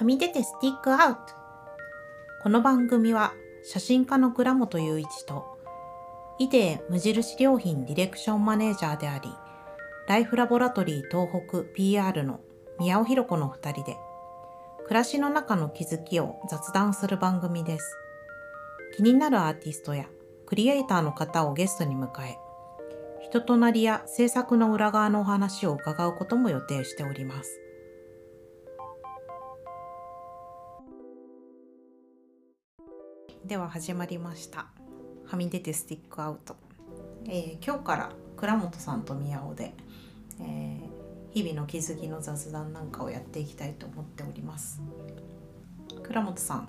はみ出てスティックアウト。この番組は写真家の倉本雄一とイデ無印良品ディレクションマネージャーでありライフラボラトリー東北 PR の宮尾ひ子の2人で暮らしの中の気づきを雑談する番組です。気になるアーティストやクリエイターの方をゲストに迎え人となりや制作の裏側のお話を伺うことも予定しております。では始まりました。はみ出てスティックアウト、えー今日から倉本さんと宮尾で、えー日々の気づきの雑談なんかをやっていきたいと思っております。倉本さん。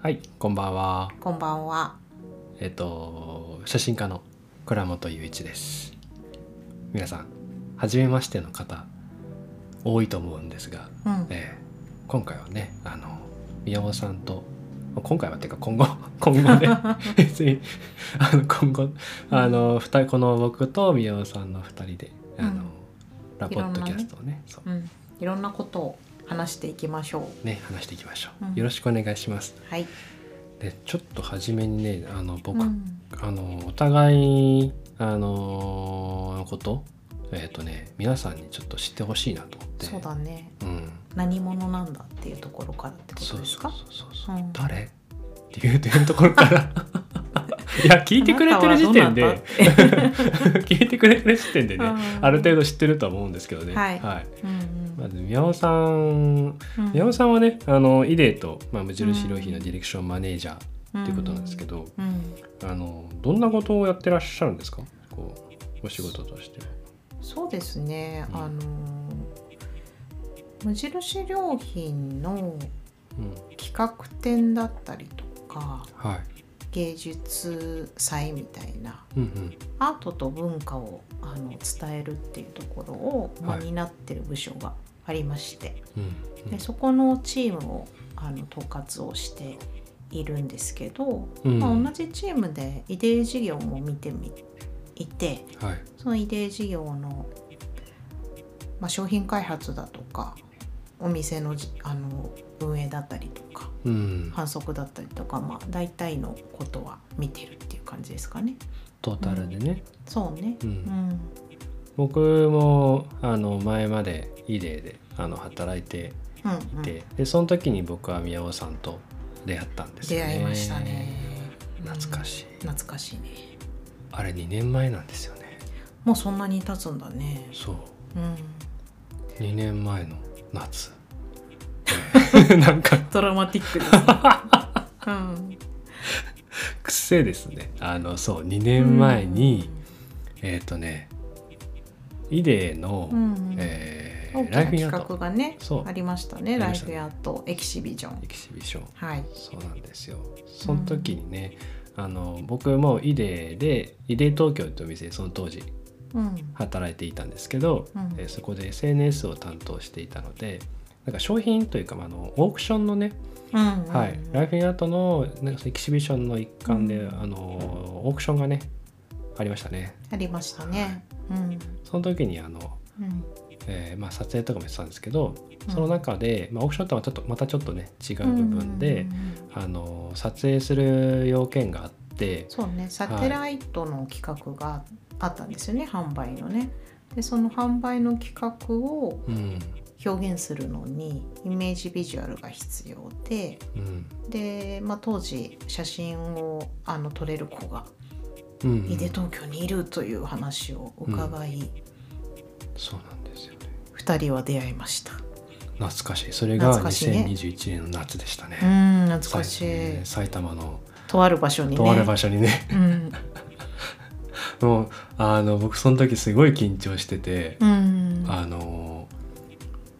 はい、こんばんは。こんばんは。えっと写真家の倉本雄一です。皆さん、初めましての方多いと思うんですが、うん。えー今回はね、あの宮本さんと今回はっていうか今後今後ね 別にあの今後あの二人この僕と宮本さんの二人であの、うん。ラポッドキャストをねそう。うん。いろんなことを話していきましょね話していきましょう、うん。よろしくお願いします。うはい、でちょっと初めにねあの僕、うん。あのお互いあののことえっ、とね皆さんにちょっと知ってほしいなと思って。そうだね。うん何者なんだっていうところからってことですか？誰？っていう点ところから。いや聞いてくれてる時点で。聞いてくれてる時点でね、うん。ある程度知ってるとは思うんですけどね。はい。まず宮尾さん。うん。宮尾さんはねあのイデーと、まあ、無印良品のディレクションマネージャーっていうことなんですけど、うんあのどんなことをやってらっしゃるんですか？こうお仕事として。は。そうですね、うん。あの無印良品のうん、企画展だったりとかはい。芸術祭みたいなうんうん。アートと文化をあの伝えるっていうところを、ま担ってる部署がありましてうんでそこのチームをあの統括をしているんですけど、うんまあ、同じチームでイデー事業も見てみいてはい。そのイデー事業の、まあ、商品開発だとかお店のじあの運営だったりとかうん。販促だったりとか、まあ、大体のことは見てるっていう感じですかね。トータルでね。そうね、うんうん僕もあの前までイデーであの働いてうんうんいて、でその時に僕は宮尾さんと出会ったんですよね。出会いましたね。懐かしい。懐かしいね。あれ2年前なんですよね。もうそんなに経つんだね。そう。うん。2年前の夏。なんか。ドラマティックです、ね。うん。くせえですね。あのそう2年前に、えっ、とねイデーの、うん、うん。えーライフイン企アーがねありましたね。ライフアートエキシビジョン。エキシビション。はい。そうなんですよ。その時にね、あの僕もイデーでイデー東京というお店でその当時。うん働いていたんですけど、うん。えーそこで SNS を担当していたのでなんか商品というか、まあ、あのオークションのね、うん。はい、ライフインアートのなんかエキシビションの一環で、うん。あのオークションがねありましたね。ありましたね。うん。その時にあの、うん。えーまあ、撮影とかもやってたんですけどその中で、まあ、オークションとはちょっとまたちょっとね違う部分で、あの撮影する要件があってそうね。サテライトの企画があったんですよね、販売のね。でその販売の企画をうん表現するのにイメージビジュアルが必要でうん。で、まあ、当時写真をあの撮れる子がうん。井出東京にいるという話を伺い、そうなんですよね。2人は出会いました。懐かしい。それが懐かしいね。2021年の夏でしたね。うん懐かしい、埼玉のとある場所にね。とある場所にね。うん、もうあの僕その時すごい緊張してて、うん、あの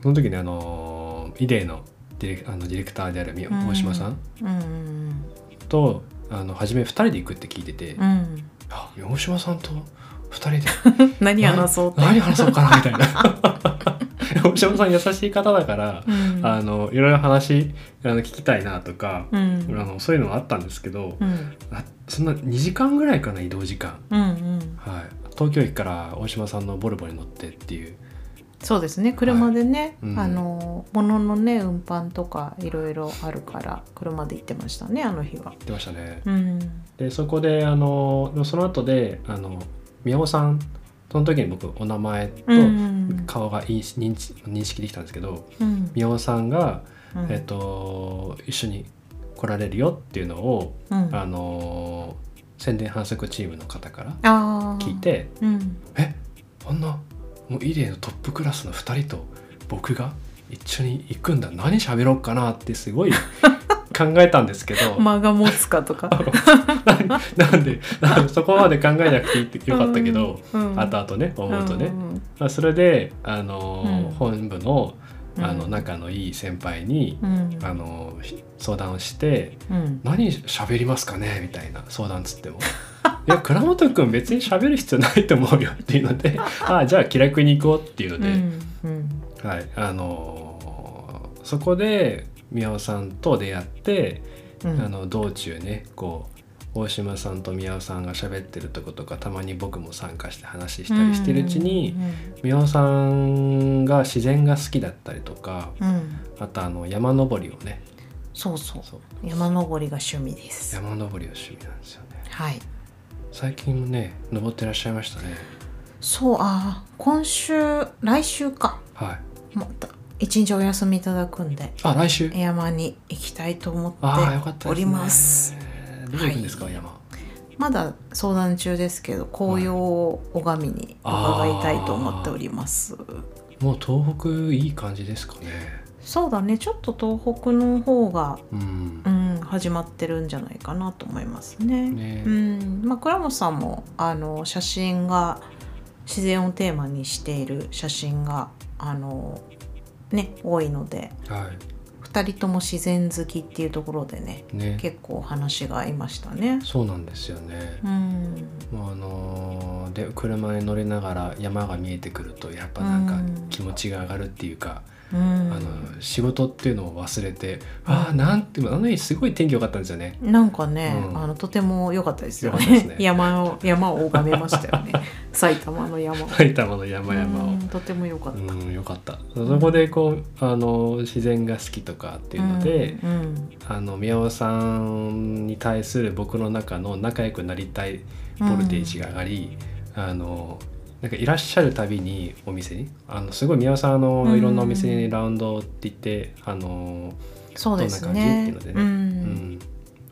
その時ねあのイデーのディレクあのディレクターである宮大島さんうんと、あの初め2人で行くって聞いてて、うん。あ大島さんと2人で。何話そう何話そうかなみたいな。大島さん優しい方だから、うんあのいろいろ話あの聞きたいなとか、うん。あのそういうのがあったんですけど、うん。あそんな2時間ぐらいかな移動時間、はい、東京駅から大島さんのボルボに乗ってっていう。そうですね。車でね、うん。あの物のね運搬とかいろいろあるから車で行ってましたねあの日は。言ってましたね。うん。でそこであのその後であの宮尾さんその時に僕お名前とうん。顔が認知認識できたんですけどうん。宮尾さんが、うん。えっと一緒に来られるよっていうのを、うん。あの宣伝反則チームの方から聞いてうん「えこんなもうイデのトップクラスの2人と僕が一緒に行くんだ。何喋ろうかな」ってすごい考えたんですけど。間が持つかとか。ななんでなんでそこまで考えなくていいってよかったけど、うん後々ね思うとね、うんまあ、それで、あのーうん。本部のあのうん仲のいい先輩に、うん。あの相談をしてうん「何喋りますかね?」みたいな相談つっても「いや倉本君別に喋る必要ないと思うよ」っていうので「ああじゃあ気楽に行こう」っていうので、うんうん。はいあのーそこで宮尾さんと出会って、うん。あの道中ねこう大島さんと宮尾さんが喋ってるとことかたまに僕も参加して話したりしてるうちに、宮尾さんが自然が好きだったりとかうん。うんあとあの山登りをね。そうそう。そう。山登りが趣味です。山登りを趣味なんですよね。はい。最近もね登ってらっしゃいましたね。そうあー今週来週か。はい。また一日お休みいただくんであ来週？山に行きたいと思っておりったですね。ます。どこ行くんですか、はい。山？まだ相談中ですけど紅葉を拝みに伺いたいと思っております、もう東北いい感じですかね。そうだね。ちょっと東北の方が、うん。うん、始まってるんじゃないかなと思いますね。ね。うん。まあ、倉本さんもあの写真が自然をテーマにしている写真があの、ね、多いので。は2人とも自然好きっていうところでねいね。結構話が合いましたね。そうなんですよね。うん。もうあのーで車に乗りながら山が見えてくるとやっぱなんかうん。気持ちが上がるっていうか、うんあの仕事っていうのを忘れて、ああなんてあの日すごい天気良かったんですよね。なんかね、うん。あのとても良かったですよね。良かったですね。山を山を拝めましたよね。埼玉の山を。埼玉の山々を。うんとても良かった、うん、よかった。そこでこうあの自然が好きとかっていうので、うんうん。あの宮尾さんに対する僕の中の仲良くなりたいボルテージが上がり、あのなんかいらっしゃるたびにお店に？あのすごい宮尾さんあの、うん。いろんなお店にラウンドって言ってあの、そうですどんな感じねっていうのでね。ううん。ん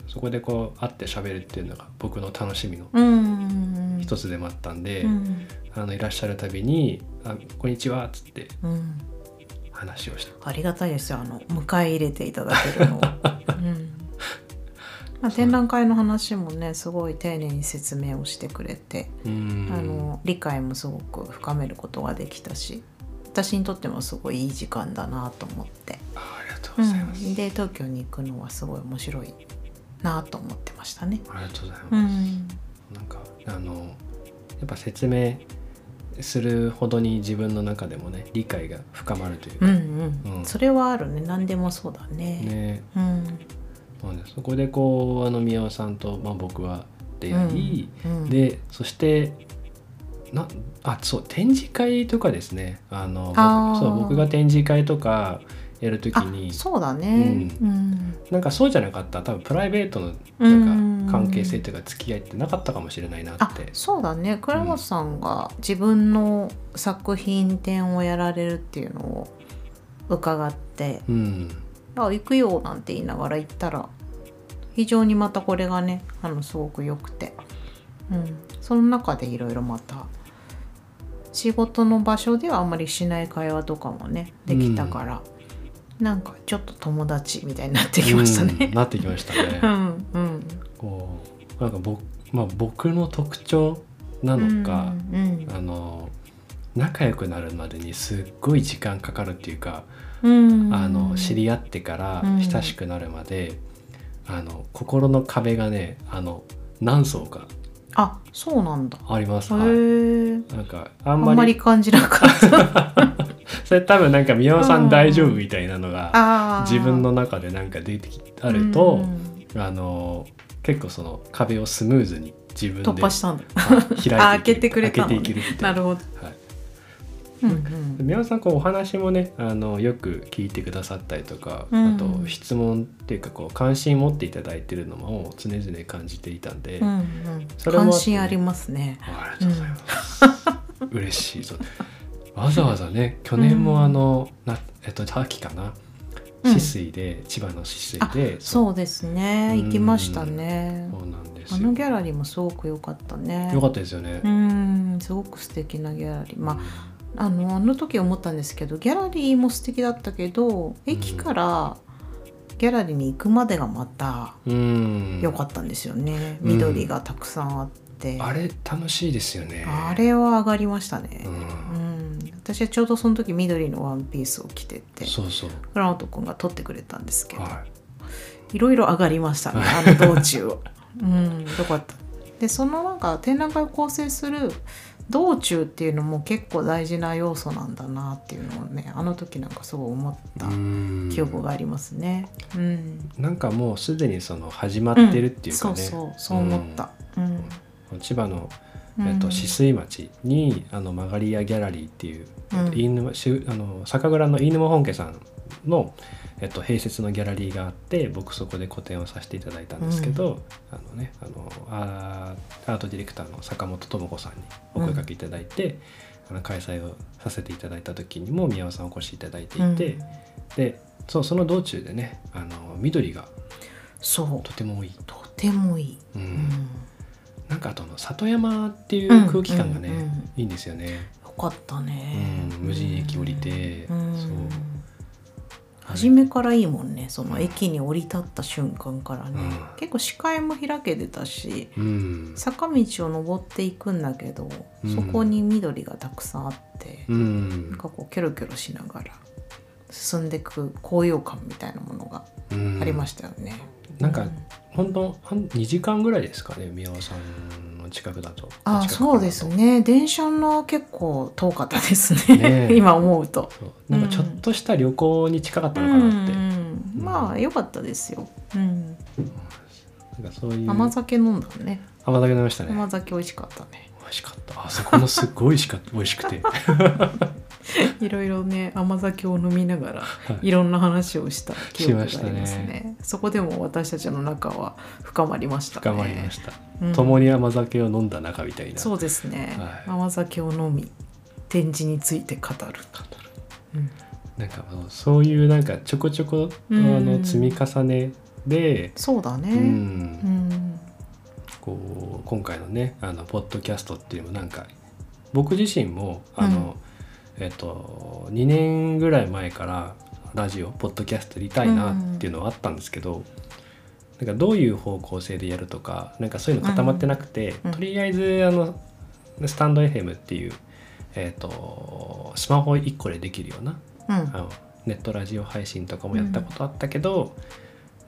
そこでこう会って喋るっていうのが僕の楽しみのうん。一つでもあったんで、うん。あのいらっしゃるたびに「あこんにちは」っつってうん。話をしてありがたいですよ。あの迎え入れていただけるのを、うんまあ、展覧会の話もねすごい丁寧に説明をしてくれて、うん。あの理解もすごく深めることができたし私にとってもすごいいい時間だなと思って、あありがとうございます、うん。で東京に行くのはすごい面白いなと思ってましたね。ありがとうございます、うん。なんかあのやっぱ説明するほどに自分の中でもね理解が深まるというか、うんうん。うん。それはあるね。何でもそうだね。ね。うんそこでこうあの宮尾さんと、まあ、僕は出会い、うんでそしてなあそう展示会とかですね。あのそう僕が展示会とかやるときあにそうだね。ううん。なんかそうじゃなかった。ら多分プライベートのうんなんか関係性というか付き合いってなかったかもしれないなあって。そうだね。倉本さんが自分の作品展をやられるっていうのを伺って。うん「あ行くよ」なんて言いながら行ったら非常にまたこれがねあのすごく良くて、うん、その中でいろいろまた仕事の場所ではあんまりしない会話とかもねできたから、なんかちょっと友達みたいになってきましたうん。ね。なってきましたうね。んうん。こうなんか僕,、まあ、僕の特徴なのか、うんあの仲良くなるまでにすっごい時間かかるっていうか、うんあの知り合ってからうん親しくなるまで、あの心の壁がねあの何層かあそうなんだ。あります。へは。なんかああんんまり感じなかった。それ多分なんか宮尾さうんん大丈夫みたいなのが自分の中でなんか出てきあると、うんあの結構その壁をスムーズに自分で突破したんだ。はい開いて 開けてくれたのね開けていけるみたいななるほど。はい、うんうん。宮尾さんこうお話もねあのよく聞いてくださったりとか、うん。あと質問っていうかこう関心持っていただいてるのも常々感じていたんで、うんうん。それもあってね。関心ありますね。ありがとうございます、嬉しいぞわざわざね去年もあの、なえっと秋かな？うん。止水で、千葉の止水でそうですね。うん。行きましたね。そうなんですあよのギャラリーもすごく良かったね。よかったですよね。う、ん。すごく素敵なギャラリー。まああのあの時思ったんですけどギャラリーも素敵だったけど駅からギャラリーに行くまでがまたうん。良かったんですよね、うん。緑がたくさんあって、あれ楽しいですよね。あれは上がりましたね。う、ん。うん。私はちょうどその時緑のワンピースを着ててそうそう。倉本君が撮ってくれたんですけど、はいろいろ上がりましたねあの道中を。うんよかった。でそのなんか展覧会を構成する道中っていうのも結構大事な要素なんだなっていうのをねあの時なんかすごい思ったうん。記憶がありますね。うん。なんかもうすでにその始まってるっていうかね、そうそうそう思った。うん、千葉の、うんえっと、止水町にあの曲がり屋ギャラリーっていう、えっとうん。あの酒蔵の飯沼本家さんの、えっと、併設のギャラリーがあって僕そこで個展をさせていただいたんですけど、あのねあのアートディレクターの坂本智子さんにお声かけいただいて、あの開催をさせていただいた時にも宮尾さんお越しいただいていて、でそうその道中でねあの緑がそう。とてもいい。とてもいい、うん。うん。なんかあとあの里山っていう空気感がね、うんうんうん。いいんですよね。よかったね、うん無人駅降りてうん。そう初めからいいもんね。その駅に降り立った瞬間からね、うん。結構視界も開けてたしうん、坂道を登っていくんだけど、うん。そこに緑がたくさんあって、うなんん、かこうキョロキョロしながら進んでいく高揚感みたいなものがうん。ありましたよね。なんかうん。本当半2時間ぐらいですかね宮尾さん。の近くだと。あそうですね。電車の結構遠かったですね。今思うと。なんかちょっとした旅行に近かったのかなって、うんうんまあ良かったですよ。うん、なんかそういう。甘酒飲んだね。甘酒飲みましたね。甘酒美味しかったね。美味しかった。あそこのすごい美味しかった。美味しくて、いろいろね甘酒を飲みながらはい。いろんな話をした記憶がありますね。ね。そこでも私たちの仲は深まりましたね。深まりました、うん。共に甘酒を飲んだ仲みたいな。そうですね、はい。甘酒を飲み展示について語る、うん。なんかそういうなんかちょこちょこあうん。の積み重ねで、そうだね。うん。うん。こう今回のねあのポッドキャストっていうのもなんか僕自身もあの、えっと2年ぐらい前からラジオポッドキャストやりたいなっていうのはあったんですけど、なんかどういう方向性でやるとかなんかそういうの固まってなくて、うん。とりあえずあのスタンド FM っていう、えっとスマホ1個でできるようなうん。あのネットラジオ配信とかもやったことあったけど、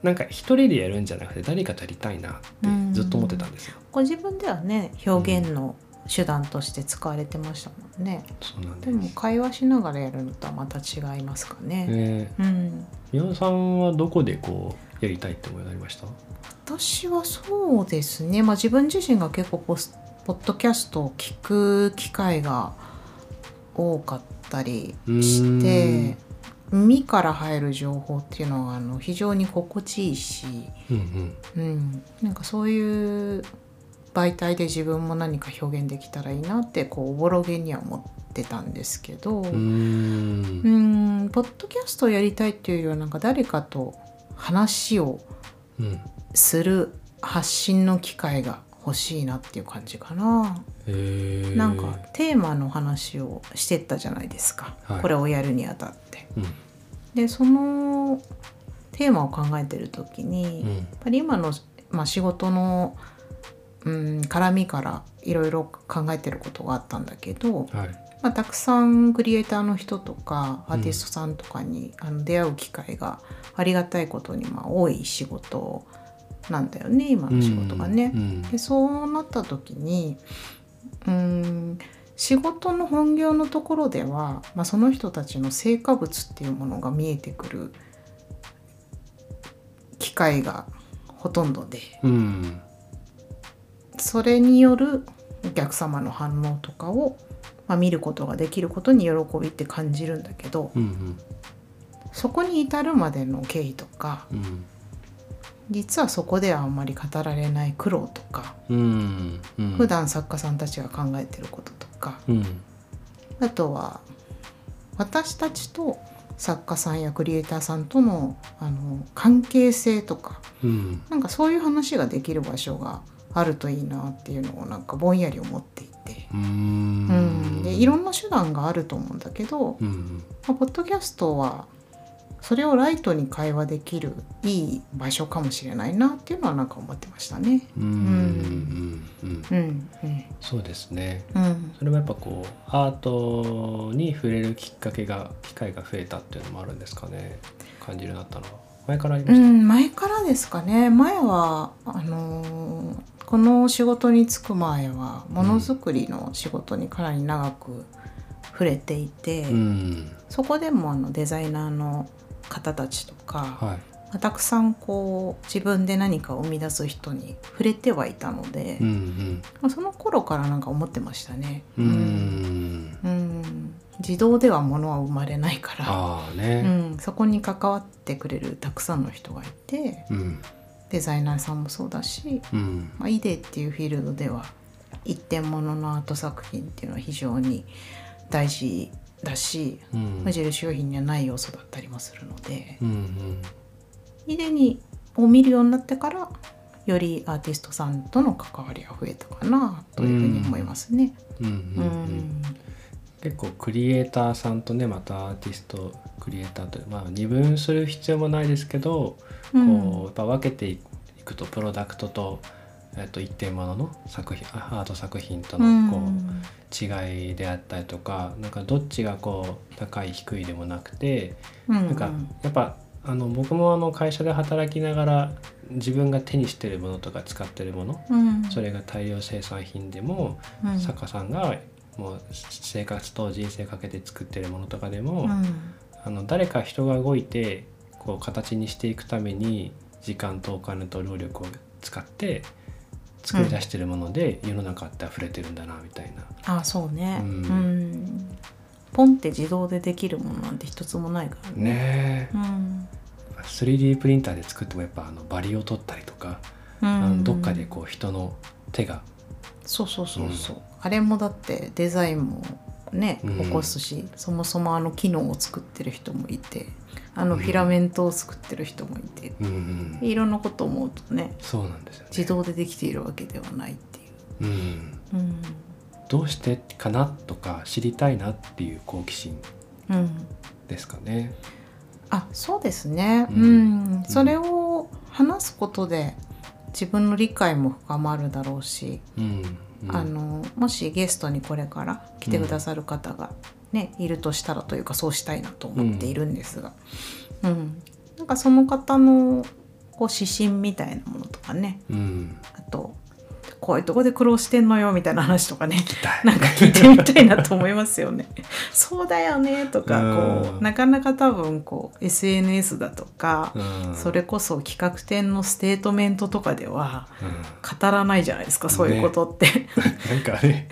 なんか一人でやるんじゃなくて誰かとやりたいなってずっと思ってたんですよ。ご自分ではね表現の手段として使われてましたもんね、で。も会話しながらやるのとはまた違いますかね、えうん。さんはどこでこうやりたいって思いになりました？私はそうですね、まあ、自分自身が結構ポスポッドキャストを聞く機会が多かったりして耳から入る情報っていうのはあの非常に心地いいし、うんうん。うん、なんかそういう媒体で自分も何か表現できたらいいなってこうおぼろげには思ってたんですけど、うん。ん、ポッドキャストをやりたいっていうよりはなんか誰かと話をうんする発信の機会が欲しいなっていう感じかな、なんかテーマの話をしてったじゃないですか、はい。これをやるにあたって。うん。でそのテーマを考えてる時に、うん。やっぱり今の、まあ、仕事の、うん、絡みからいろいろ考えてることがあったんだけど、はい。まあ、たくさんクリエイターの人とかアーティストさんとかに、あの出会う機会がありがたいことに、まあ、多い仕事なんだよね今の仕事がね。うん。でそうなった時にうん仕事の本業のところでは、まあ、その人たちの成果物っていうものが見えてくる機会がほとんどで。うんそれによるお客様の反応とかをまあ、見ることができることに喜びって感じるんだけどうんそこに至るまでの経緯とかうん。実はそこではあんまり語られない苦労とかうんうん。普段作家さんたちが考えてることとかうん。あとは私たちと作家さんやクリエイターさんとのあの関係性とかうん。なんかそういう話ができる場所があるといいなっていうのをなんかぼんやり思っていて、ううん。んでいろんな手段があると思うんだけど、うん。まあポッドキャストはそれをライトに会話できるいい場所かもしれないなっていうのはなんか思ってましたね。うん。うん。うん。うん。うん。そうですね。うん。それもやっぱこうアートに触れるきっかけが機会が増えたっていうのもあるんですかね。感じるようになったのは。前からありました、うん、前からですかね。前はあのーこの仕事に就く前はものづくりの仕事にかなり長く触れていて、うん。そこでもあのデザイナーの方たちとか、はい。まあたくさんこう自分で何かを生み出す人に触れてはいたので、うんうん。まあその頃からなんか思ってましたね。うーん。うん。自動では物は生まれないから、ね。ん、そこに関わってくれるたくさんの人がいてうんデザイナーさんもそうだし、うん。まあ、イデっていうフィールドでは一点物のアート作品っていうのは非常に大事だしうん。無印良品にはない要素だったりもするのでうんうん。イデにを見るようになってからよりアーティストさんとの関わりが増えたかなというふうに思いますね。うんうんううん。ん結構クリエイターさんとねまたアーティストクリエイターとまあ二分する必要もないですけど、うん。こうやっぱ分けていくとプロダクトと,、えっと一点物の作品あアート作品とのこう、違いであったりとかなんかどっちがこう高い低いでもなくてうん。なんかやっぱあの僕もあの会社で働きながら自分が手にしてるものとか使ってるものうん。それが大量生産品でもうん。作家さんがもう生活と人生かけて作ってるものとかでも、うん。あの誰か人が動いてこう形にしていくために時間とお金と労力を使って作り出してるもので世の中って溢れてるんだなみたいな。あそうね、ううん。んポンって自動でできるものなんて一つもないからね。ねえ。うん、3D プリンターで作ってもやっぱあのバリを取ったりとか、うん。あのどっかでこう人の手がそうそうそうそう、あれもだってデザインもねうん。起こすし、そもそもあの機能を作ってる人もいてあのフィラメントを作ってる人もいて、うんうん。いろんなことを思うとねそうなんですよね。自動でできているわけではないっていう。うん。うん。どうしてかなとか知りたいなっていう好奇心うん、ですかね。あそうですね、ううんん。それを話すことで自分の理解も深まるだろうし、うんうん。あのもしゲストにこれから来てくださる方が、ねいるとしたらというかそうしたいなと思っているんですが、うん。なんかその方のこう指針みたいなものとかね。うん。あとこういうとこで苦労してんのよみたいな話とかね。なんか聞いてみたいなと思いますよね。そうだよねとかこうなかなか多分こう SNS だとか、うん。それこそ企画展のステートメントとかではうん。語らないじゃないですかそういうことって。なんかね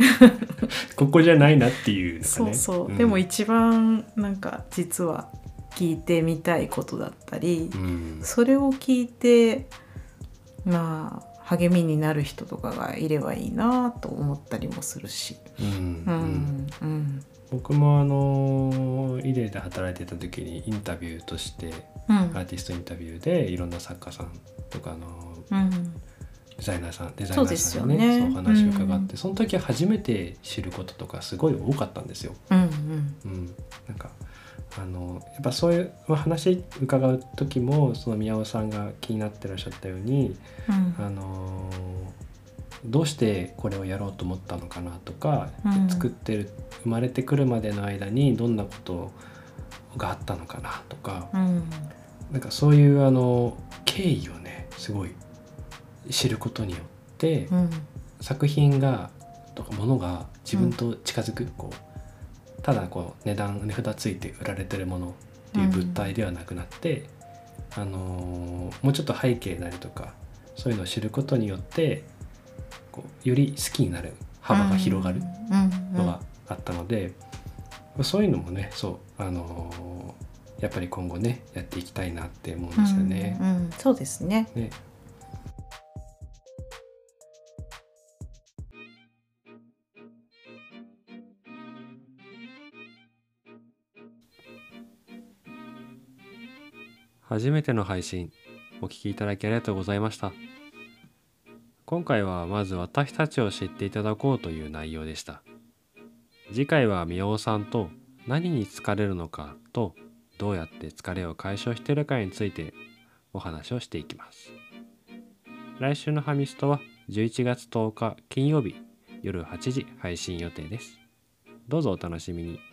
ここじゃないなっていうね。そうそう、ん。でも一番なんか実は聞いてみたいことだったり、うん。それを聞いてまあ励みになる人とかがいればいいなと思ったりもするし。僕もあのイデで働いてた時にインタビューとしてうん。アーティストインタビューでいろんな作家さんとかあのうん。デザイナーさんデザイナーそうですよさんにねねそうお話を伺って、うん。その時は初めて知ることとかすごい多かったんですよ。うんうん。うん、なんかあのやっぱそういう話伺う時もその宮尾さんが気になってらっしゃったようにうん。あのどうしてこれをやろうと思ったのかなとか、うん。作ってる生まれてくるまでの間にどんなことがあったのかなとか、うん。なんかそういうあの経緯をねすごい知ることによって、うん。作品がとか物が自分と近づく、こうただこう値段値札ついて売られてるものっていう物体ではなくなって、あのーもうちょっと背景なりとかそういうのを知ることによってこうより好きになる幅が広がるのがあったのでそういうのもねそうあのやっぱり今後ねやっていきたいなって思うんですよね。うん。うん、そうですね。ね初めての配信お聞きいただきありがとうございました。今回はまず私たちを知っていただこうという内容でした。次回はみおさんと何に疲れるのかとどうやって疲れを解消しているかについてお話をしていきます。来週のハミストは11月10日金曜日夜8時配信予定です。どうぞお楽しみに。